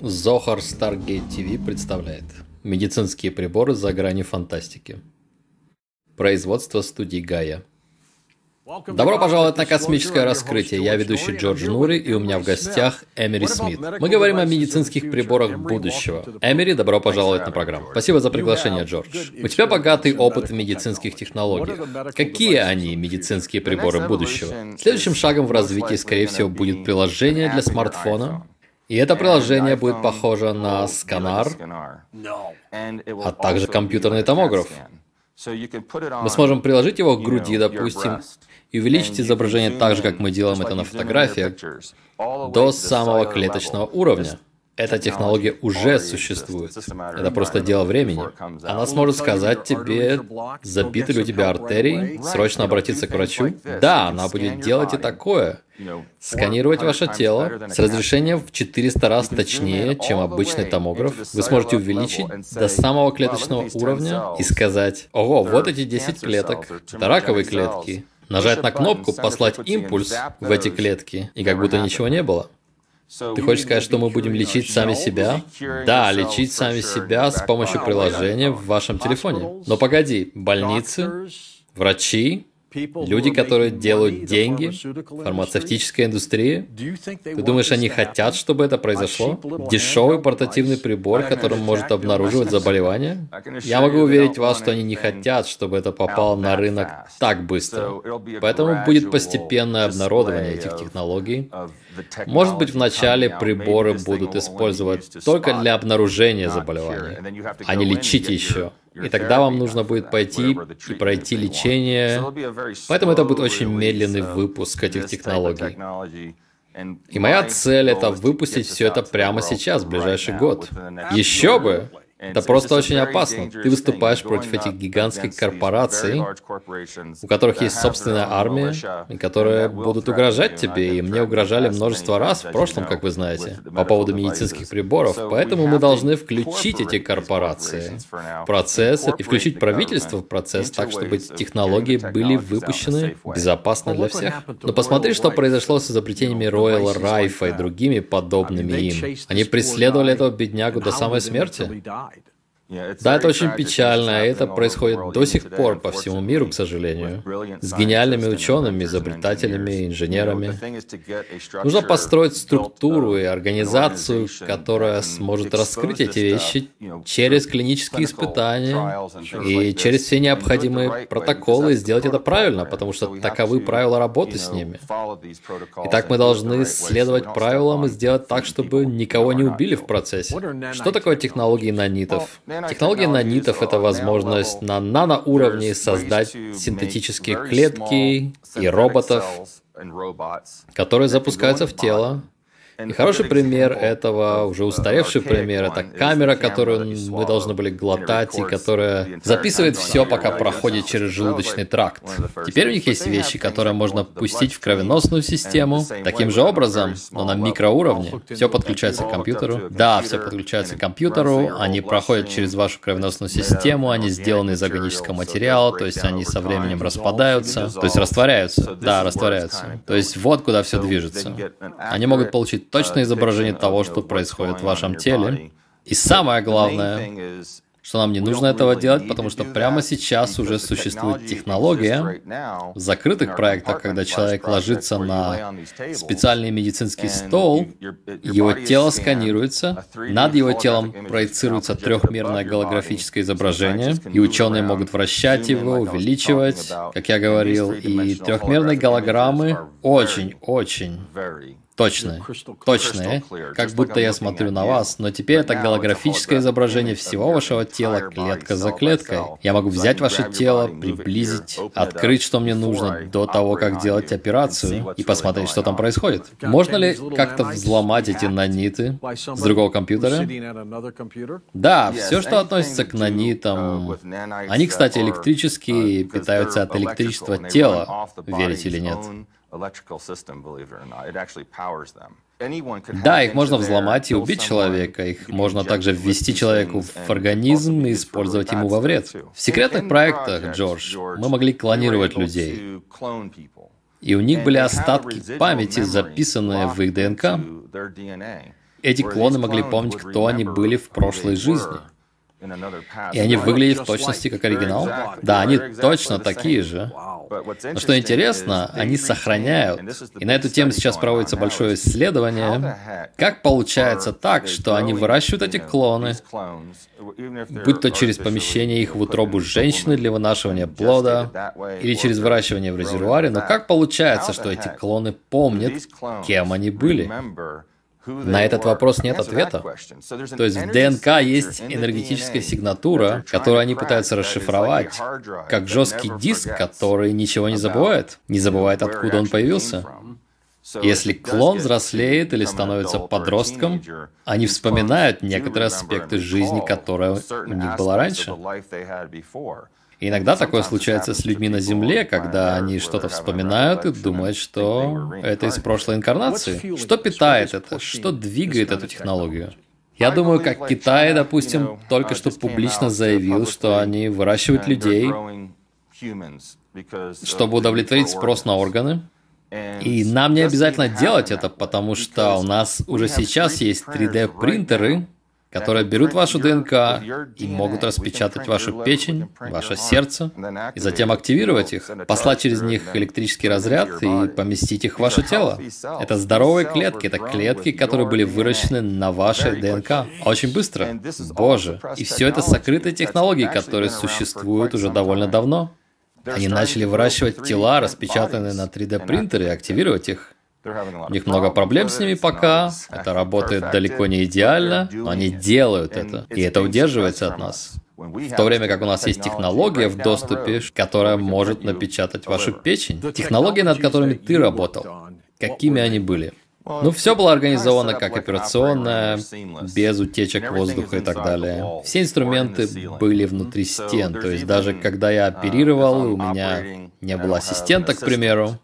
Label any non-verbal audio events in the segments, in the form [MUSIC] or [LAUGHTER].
Зохар Stargate TV представляет медицинские приборы за гранью фантастики. Производство студии Гая. Добро пожаловать на космическое раскрытие. Я ведущий Джордж Нури, и у меня в гостях Эмери Смит. Мы говорим о медицинских приборах будущего. Эмери, добро пожаловать на программу. Спасибо за приглашение, Джордж. У тебя богатый опыт в медицинских технологиях. Какие они, медицинские приборы будущего? Следующим шагом в развитии, скорее всего, будет приложение для смартфона, и это приложение будет похоже на сканар, а также компьютерный томограф. Мы сможем приложить его к груди, допустим, и увеличить изображение так же, как мы делаем это на фотографиях, до самого клеточного уровня. Эта технология уже существует. Это просто дело времени. Она сможет сказать тебе, забиты ли у тебя артерии, срочно обратиться к врачу. Да, она будет делать и такое. Сканировать ваше тело с разрешением в 400 раз точнее, чем обычный томограф. Вы сможете увеличить до самого клеточного уровня и сказать, ого, вот эти 10 клеток, это раковые клетки. Нажать на кнопку, послать импульс в эти клетки, и как будто ничего не было. Ты хочешь сказать, что мы будем лечить сами себя? Да, лечить сами себя с помощью приложения в вашем телефоне. Но погоди, больницы, врачи, Люди, которые делают деньги в фармацевтической индустрии, ты думаешь, они хотят, чтобы это произошло? Дешевый портативный прибор, который может обнаруживать заболевания? Я могу уверить вас, что они не хотят, чтобы это попало на рынок так быстро. Поэтому будет постепенное обнародование этих технологий. Может быть, вначале приборы будут использовать только для обнаружения заболеваний, а не лечить еще. И тогда вам нужно будет пойти и пройти лечение. Поэтому это будет очень медленный выпуск этих технологий. И моя цель это выпустить все это прямо сейчас, в ближайший год. Еще бы! Это просто очень опасно. Ты выступаешь против этих гигантских корпораций, у которых есть собственная армия, и которые будут угрожать тебе, и мне угрожали множество раз в прошлом, как вы знаете, по поводу медицинских приборов. Поэтому мы должны включить эти корпорации в процесс и включить правительство в процесс так, чтобы эти технологии были выпущены безопасно для всех. Но посмотри, что произошло с изобретениями Рояла Райфа и другими подобными им. Они преследовали этого беднягу до самой смерти. Да, это очень печально, и это происходит до сих пор по всему миру, к сожалению. С гениальными учеными, изобретателями, инженерами. Нужно построить структуру и организацию, которая сможет раскрыть эти вещи через клинические испытания и через все необходимые протоколы и сделать это правильно, потому что таковы правила работы с ними. Итак, мы должны следовать правилам и сделать так, чтобы никого не убили в процессе. Что такое технологии нанитов? Технология нанитов — это возможность на наноуровне создать синтетические клетки и роботов, которые запускаются в тело, и хороший пример этого, уже устаревший пример, это камера, которую мы должны были глотать и которая записывает все, пока проходит через желудочный тракт. Теперь у них есть вещи, которые можно пустить в кровеносную систему, таким же образом, но на микроуровне. Все подключается к компьютеру. Да, все подключается к компьютеру, они проходят через вашу кровеносную систему, они сделаны из органического материала, то есть они со временем распадаются, то есть растворяются. Да, растворяются. То есть вот куда все движется. Они могут получить точное изображение того, что происходит в вашем теле. И самое главное, что нам не нужно этого делать, потому что прямо сейчас уже существует технология в закрытых проектах, когда человек ложится на специальный медицинский стол, его тело сканируется, над его телом проецируется трехмерное голографическое изображение, и ученые могут вращать его, увеличивать, как я говорил, и трехмерные голограммы очень-очень точные, точные, как будто я смотрю на вас, но теперь это голографическое изображение всего вашего тела клетка за клеткой. Я могу взять ваше тело, приблизить, открыть, что мне нужно до того, как делать операцию, и посмотреть, что там происходит. Можно ли как-то взломать эти наниты с другого компьютера? Да, все, что относится к нанитам. Они, кстати, электрические и питаются от электричества тела, верите или нет. Да, их можно взломать и убить человека, их можно также ввести человеку в организм и использовать ему во вред. В секретных проектах, Джордж, мы могли клонировать людей. И у них были остатки памяти, записанные в их ДНК. эти клоны могли помнить, кто они были в прошлой жизни. И они выглядят в точности как оригинал? Да, они точно такие же. Но что интересно, они сохраняют. И на эту тему сейчас проводится большое исследование. Как получается так, что они выращивают эти клоны, будь то через помещение их в утробу женщины для вынашивания плода, или через выращивание в резервуаре, но как получается, что эти клоны помнят, кем они были? На этот вопрос нет ответа. То есть в ДНК есть энергетическая сигнатура, которую они пытаются расшифровать, как жесткий диск, который ничего не забывает, не забывает, откуда он появился. Если клон взрослеет или становится подростком, они вспоминают некоторые аспекты жизни, которая у них была раньше. И иногда такое случается с людьми на Земле, когда они что-то вспоминают и думают, что это из прошлой инкарнации. Что питает это? Что двигает эту технологию? Я думаю, как Китай, допустим, только что публично заявил, что они выращивают людей, чтобы удовлетворить спрос на органы. И нам не обязательно делать это, потому что у нас уже сейчас есть 3D-принтеры, которые берут вашу ДНК и могут распечатать вашу печень, ваше сердце, и затем активировать их, послать через них электрический разряд и поместить их в ваше тело. Это здоровые клетки, это клетки, которые были выращены на вашей ДНК. Очень быстро. Боже. И все это сокрытые технологии, которые существуют уже довольно давно. Они начали выращивать тела, распечатанные на 3D-принтере, и активировать их. У них много проблем с ними пока, это работает далеко не идеально, но они делают это, и это удерживается от нас. В то время как у нас есть технология в доступе, которая может напечатать вашу печень. Технологии, над которыми ты работал. Какими они были? Ну, все было организовано как операционное, без утечек воздуха и так далее. Все инструменты были внутри стен, то есть даже когда я оперировал, у меня не было ассистента, к примеру.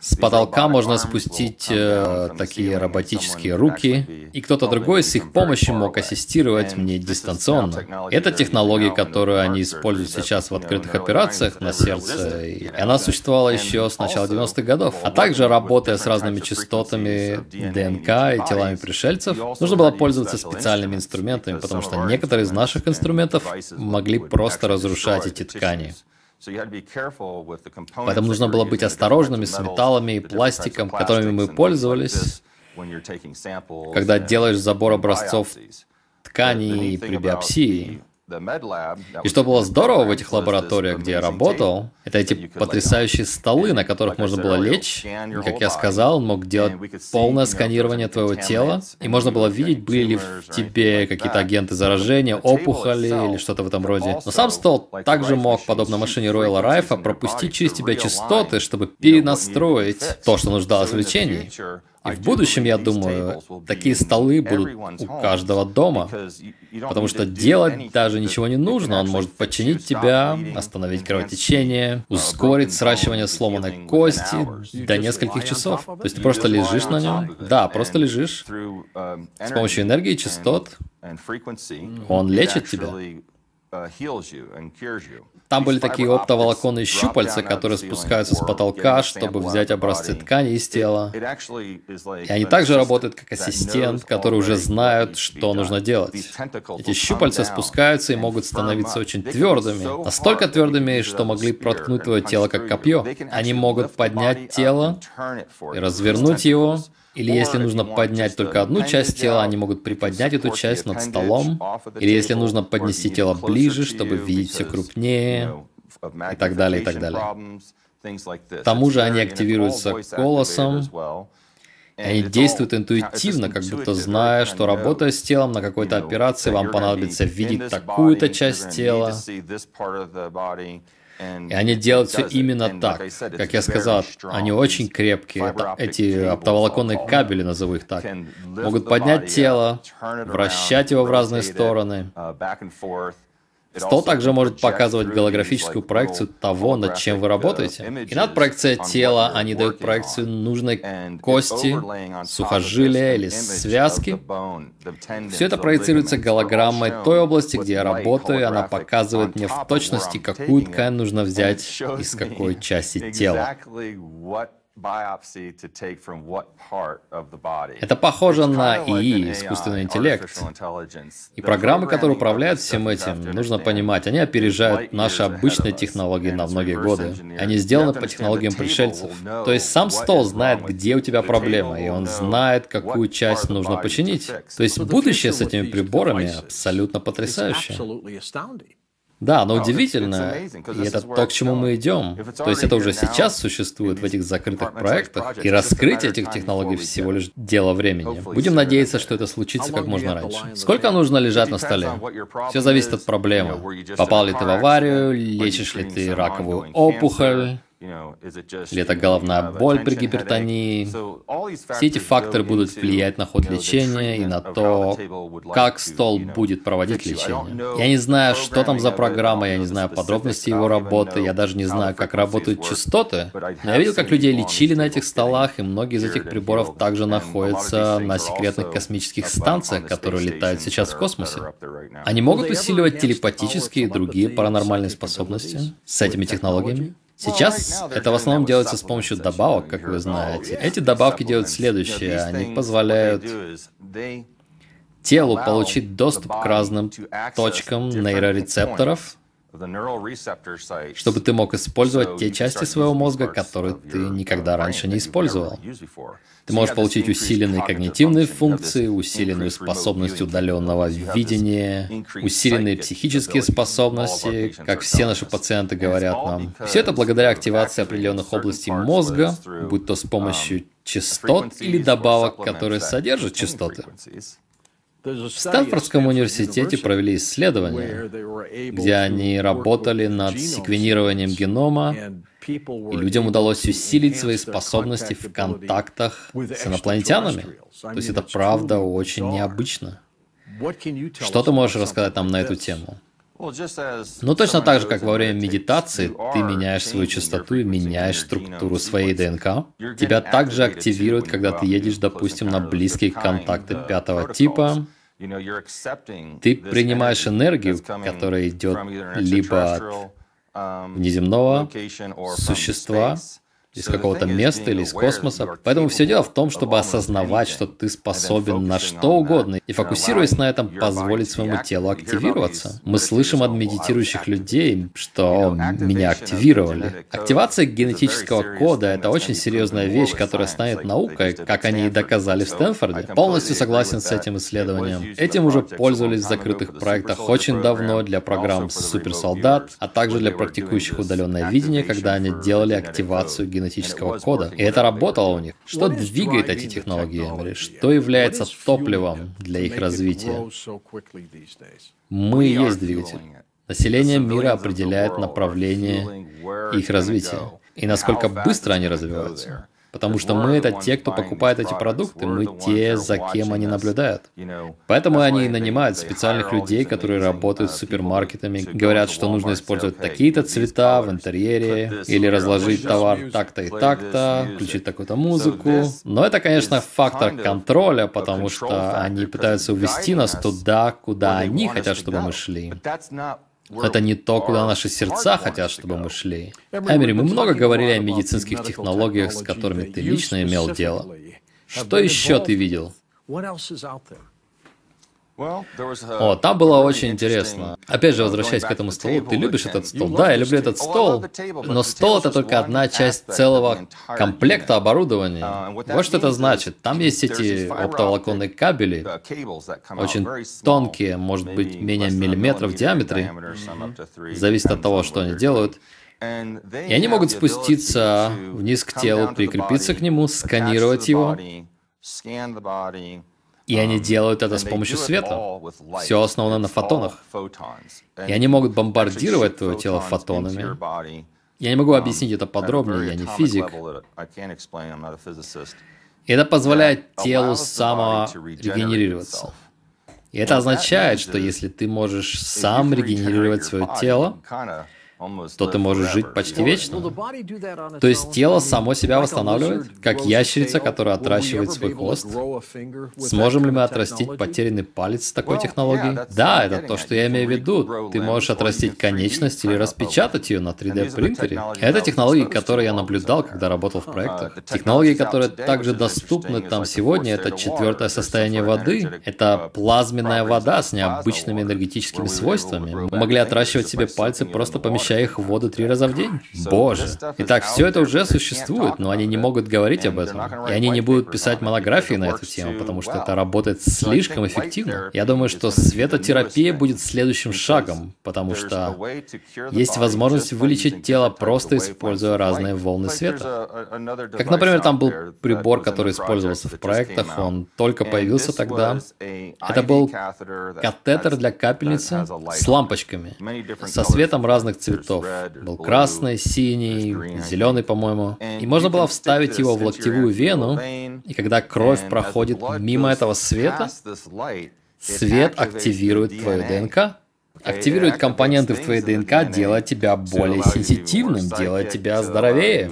С потолка можно спустить э, такие роботические руки, и кто-то другой с их помощью мог ассистировать мне дистанционно. Это технология, которую они используют сейчас в открытых операциях на сердце, и она существовала еще с начала 90-х годов. А также, работая с разными частотами ДНК и телами пришельцев, нужно было пользоваться специальными инструментами, потому что некоторые из наших инструментов могли просто разрушать эти ткани. Поэтому нужно было быть осторожными с металлами и пластиком, которыми мы пользовались, когда делаешь забор образцов тканей при биопсии. И что было здорово в этих лабораториях, где я работал, это эти потрясающие столы, на которых можно было лечь. И, как я сказал, он мог делать полное сканирование твоего тела, и можно было видеть, были ли в тебе какие-то агенты заражения, опухоли или что-то в этом роде. Но сам стол также мог, подобно машине Ройла Райфа, пропустить через тебя частоты, чтобы перенастроить то, что нуждалось в лечении. И в будущем, я думаю, такие столы будут у каждого дома, потому что делать даже ничего не нужно. Он может подчинить тебя, остановить кровотечение, ускорить сращивание сломанной кости до нескольких часов. То есть ты просто лежишь на нем. Да, просто лежишь. С помощью энергии, частот он лечит тебя. Там были такие оптоволоконные щупальца, которые спускаются с потолка, чтобы взять образцы ткани из тела. И они также работают как ассистент, который уже знают, что нужно делать. Эти щупальца спускаются и могут становиться очень твердыми. Настолько твердыми, что могли проткнуть твое тело как копье. Они могут поднять тело и развернуть его, или если нужно поднять только одну часть тела, они могут приподнять эту часть над столом. Или если нужно поднести тело ближе, чтобы видеть все крупнее, и так далее, и так далее. К тому же они активируются голосом, и они действуют интуитивно, как будто зная, что работая с телом на какой-то операции, вам понадобится видеть такую-то часть тела, и они делают все именно так. Как я сказал, они очень крепкие. Эти оптоволоконные кабели, назову их так, могут поднять тело, вращать его в разные стороны, Стол также может показывать голографическую проекцию того, над чем вы работаете. И над проекцией тела они дают проекцию нужной кости, сухожилия или связки. Все это проецируется голограммой той области, где я работаю, и она показывает мне в точности, какую ткань нужно взять из [LAUGHS] какой части тела. Это похоже на ИИ, искусственный интеллект. И программы, которые управляют всем этим, нужно понимать, они опережают наши обычные технологии на многие годы. Они сделаны по технологиям пришельцев. То есть сам стол знает, где у тебя проблема, и он знает, какую часть нужно починить. То есть будущее с этими приборами абсолютно потрясающее. Да, но удивительно, и это то, к чему мы идем. То есть это уже сейчас существует в этих закрытых проектах, и раскрытие этих технологий всего лишь дело времени. Будем надеяться, что это случится как можно раньше. Сколько нужно лежать на столе? Все зависит от проблемы. Попал ли ты в аварию, лечишь ли ты раковую опухоль, или это головная боль при гипертонии. Все эти факторы будут влиять на ход лечения и на то, как стол будет проводить лечение. Я не знаю, что там за программа, я не знаю подробности его работы, я даже не знаю, как работают частоты. Но я видел, как людей лечили на этих столах, и многие из этих приборов также находятся на секретных космических станциях, которые летают сейчас в космосе. Они могут усиливать телепатические и другие паранормальные способности с этими технологиями. Сейчас это в основном делается с помощью добавок, как вы знаете. Эти добавки делают следующее. Они позволяют телу получить доступ к разным точкам нейрорецепторов, чтобы ты мог использовать те части своего мозга, которые ты никогда раньше не использовал. Ты можешь получить усиленные когнитивные функции, усиленную способность удаленного видения, усиленные психические способности, как все наши пациенты говорят нам. Все это благодаря активации определенных областей мозга, будь то с помощью частот или добавок, которые содержат частоты. В Стэнфордском университете провели исследование, где они работали над секвенированием генома, и людям удалось усилить свои способности в контактах с инопланетянами. То есть это правда очень необычно. Что ты можешь рассказать нам на эту тему? Ну, точно так же, как во время медитации ты меняешь свою частоту и меняешь структуру своей ДНК. Тебя также активирует, когда ты едешь, допустим, на близкие контакты пятого типа. Ты принимаешь энергию, которая идет либо от внеземного существа, из какого-то места или из космоса. Поэтому все дело в том, чтобы осознавать, что ты способен на что угодно, и фокусируясь на этом, позволить своему телу активироваться. Мы слышим от медитирующих людей, что меня активировали. Активация генетического кода – это очень серьезная вещь, которая станет наукой, как они и доказали в Стэнфорде. Полностью согласен с этим исследованием. Этим уже пользовались в закрытых проектах очень давно для программ «Суперсолдат», а также для практикующих удаленное видение, когда они делали активацию генетического генетического кода. И это работало у них. Что двигает эти технологии, Эмили? Что является топливом для их развития? Мы и есть двигатель. Население мира определяет направление их развития и насколько быстро они развиваются. Потому что мы это те, кто покупает эти продукты, мы те, за кем они наблюдают. Поэтому они нанимают специальных людей, которые работают с супермаркетами, говорят, что нужно использовать такие-то цвета в интерьере, или разложить товар так-то и так-то, включить такую-то музыку. Но это, конечно, фактор контроля, потому что они пытаются увести нас туда, куда они хотят, чтобы мы шли. Это не то, куда наши сердца хотят, чтобы мы шли. Эмери, мы много говорили о медицинских технологиях, с которыми ты лично имел дело. Что еще ты видел? О, там было очень интересно. Опять же, возвращаясь к этому столу, ты любишь этот стол? Да, я люблю этот стол, но стол это только одна часть целого комплекта оборудования. Вот что это значит. Там есть эти оптоволоконные кабели, очень тонкие, может быть, менее миллиметра в диаметре, зависит от того, что они делают. И они могут спуститься вниз к телу, прикрепиться к нему, сканировать его, и они um, делают это с помощью света. Все основано на фотонах. И они могут бомбардировать твое тело фотонами. Я не могу um, объяснить это подробнее, я не физик. И это позволяет телу саморегенерироваться. И это означает, что если ты можешь сам регенерировать свое тело, то ты можешь жить почти вечно. То есть тело само себя восстанавливает, как ящерица, которая отращивает свой хвост. Сможем ли мы отрастить потерянный палец с такой технологией? Да, это то, что я имею в виду. Ты можешь отрастить конечность или распечатать ее на 3D принтере. Это технологии, которые я наблюдал, когда работал в проектах. Технологии, которые также доступны там сегодня, это четвертое состояние воды. Это плазменная вода с необычными энергетическими свойствами. Мы могли отращивать себе пальцы, просто помещая их в воду три раза в день. Боже. Итак, все это уже существует, но они не могут говорить об этом. И они не будут писать монографии на эту тему, потому что это работает слишком эффективно. Я думаю, что светотерапия будет следующим шагом, потому что есть возможность вылечить тело, просто используя разные волны света. Как, например, там был прибор, который использовался в проектах, он только появился тогда. Это был катетер для капельницы с лампочками, со светом разных цветов. Был красный, синий, зеленый, по-моему. И можно было вставить его в локтевую вену, и когда кровь проходит мимо этого света, свет активирует твою ДНК активирует компоненты в твоей ДНК, делая тебя более сенситивным, делая тебя здоровее,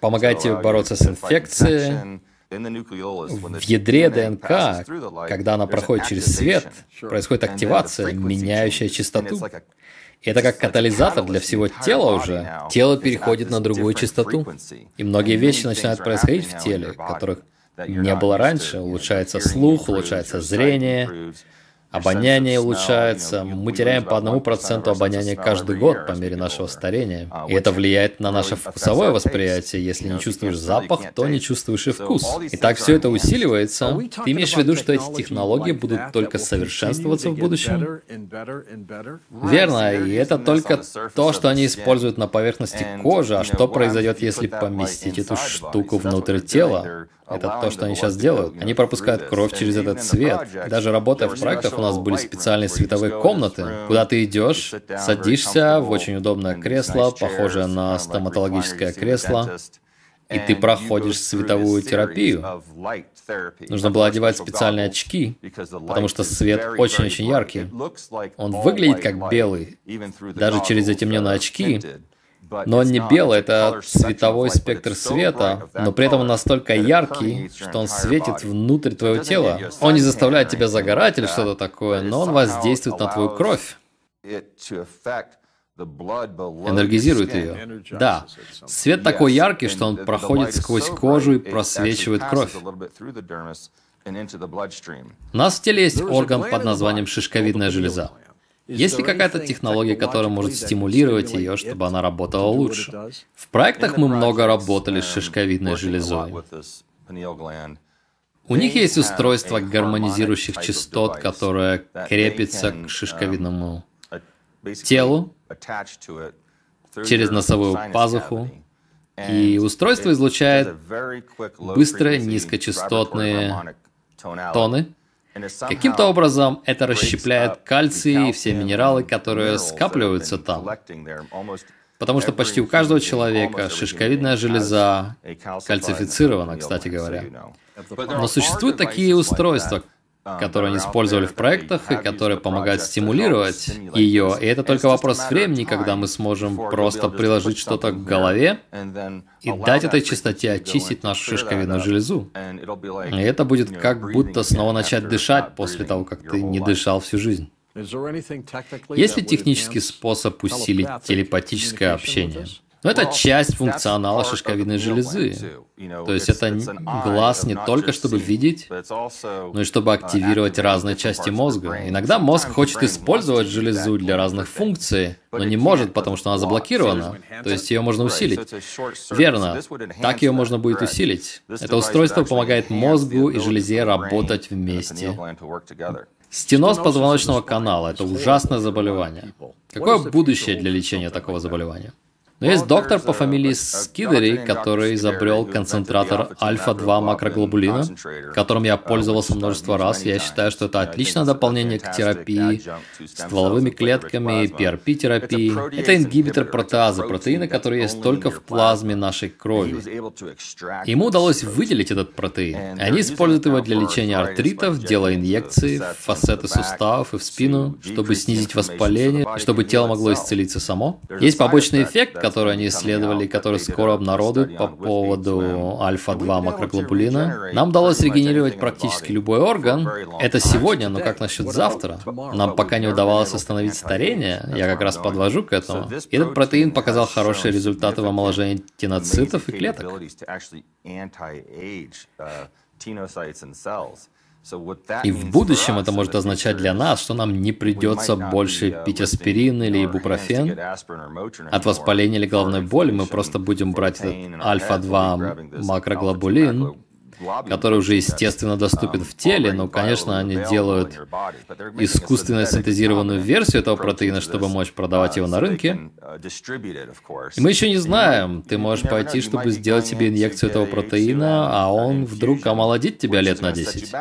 помогает тебе бороться с инфекцией. В ядре ДНК, когда она проходит через свет, происходит активация, меняющая частоту. Это как катализатор для всего тела уже. Тело переходит на другую частоту. И многие вещи начинают происходить в теле, которых не было раньше. Улучшается слух, улучшается зрение, Обоняние улучшается. Мы теряем по одному проценту обоняния каждый год по мере нашего старения. И это влияет на наше вкусовое восприятие. Если не чувствуешь запах, то не чувствуешь и вкус. И так все это усиливается. Ты имеешь в виду, что эти технологии будут только совершенствоваться в будущем? Верно, и это только то, что они используют на поверхности кожи. А что произойдет, если поместить эту штуку внутрь тела? Это то, что они сейчас делают. Они пропускают кровь через этот свет. Даже работая в проектах, у нас были специальные световые комнаты, куда ты идешь, садишься в очень удобное кресло, похожее на стоматологическое кресло, и ты проходишь световую терапию. Нужно было одевать специальные очки, потому что свет очень-очень яркий. Он выглядит как белый. Даже через затемненные очки но он не белый, это световой спектр света, но при этом он настолько яркий, что он светит внутрь твоего тела. Он не заставляет тебя загорать или что-то такое, но он воздействует на твою кровь энергизирует ее. Да, свет такой яркий, что он проходит сквозь кожу и просвечивает кровь. У нас в теле есть орган под названием шишковидная железа. Есть ли какая-то технология, которая может стимулировать ее, чтобы она работала лучше? В проектах мы много работали с шишковидной железой. У них есть устройство гармонизирующих частот, которое крепится к шишковидному телу через носовую пазуху. И устройство излучает быстрые низкочастотные тоны, Каким-то образом это расщепляет кальций и все минералы, которые скапливаются там. Потому что почти у каждого человека шишковидная железа кальцифицирована, кстати говоря. Но существуют такие устройства, которые они использовали в проектах и которые помогают стимулировать ее. И это только вопрос времени, когда мы сможем просто приложить что-то к голове и дать этой частоте очистить нашу шишковидную железу. И это будет как будто снова начать дышать после того, как ты не дышал всю жизнь. Есть ли технический способ усилить телепатическое общение? Но это часть функционала шишковидной железы. То есть это глаз не только чтобы видеть, но и чтобы активировать разные части мозга. Иногда мозг хочет использовать железу для разных функций, но не может, потому что она заблокирована. То есть ее можно усилить. Верно. Так ее можно будет усилить. Это устройство помогает мозгу и железе работать вместе. Стеноз позвоночного канала – это ужасное заболевание. Какое будущее для лечения такого заболевания? Но есть доктор по фамилии Скидери, который изобрел концентратор альфа-2 макроглобулина, которым я пользовался множество раз. Я считаю, что это отличное дополнение к терапии стволовыми клетками, PRP-терапии. Это ингибитор протеазы, протеина, который есть только в плазме нашей крови. Ему удалось выделить этот протеин. Они используют его для лечения артритов, делая инъекции в фасеты суставов и в спину, чтобы снизить воспаление, чтобы тело могло исцелиться само. Есть побочный эффект, который они исследовали, который скоро обнародуют по поводу альфа-2 макроглобулина. Нам удалось регенерировать практически любой орган. Это сегодня, но как насчет завтра? Нам пока не удавалось остановить старение, я как раз подвожу к этому. Этот протеин показал хорошие результаты в омоложении тиноцитов и клеток. И в будущем это может означать для нас, что нам не придется больше пить аспирин или ибупрофен. От воспаления или головной боли мы просто будем брать этот альфа-2 макроглобулин, который уже естественно доступен в теле, но, конечно, они делают искусственно синтезированную версию этого протеина, чтобы мочь продавать его на рынке. И мы еще не знаем, ты можешь пойти, чтобы сделать себе инъекцию этого протеина, а он вдруг омолодит тебя лет на 10.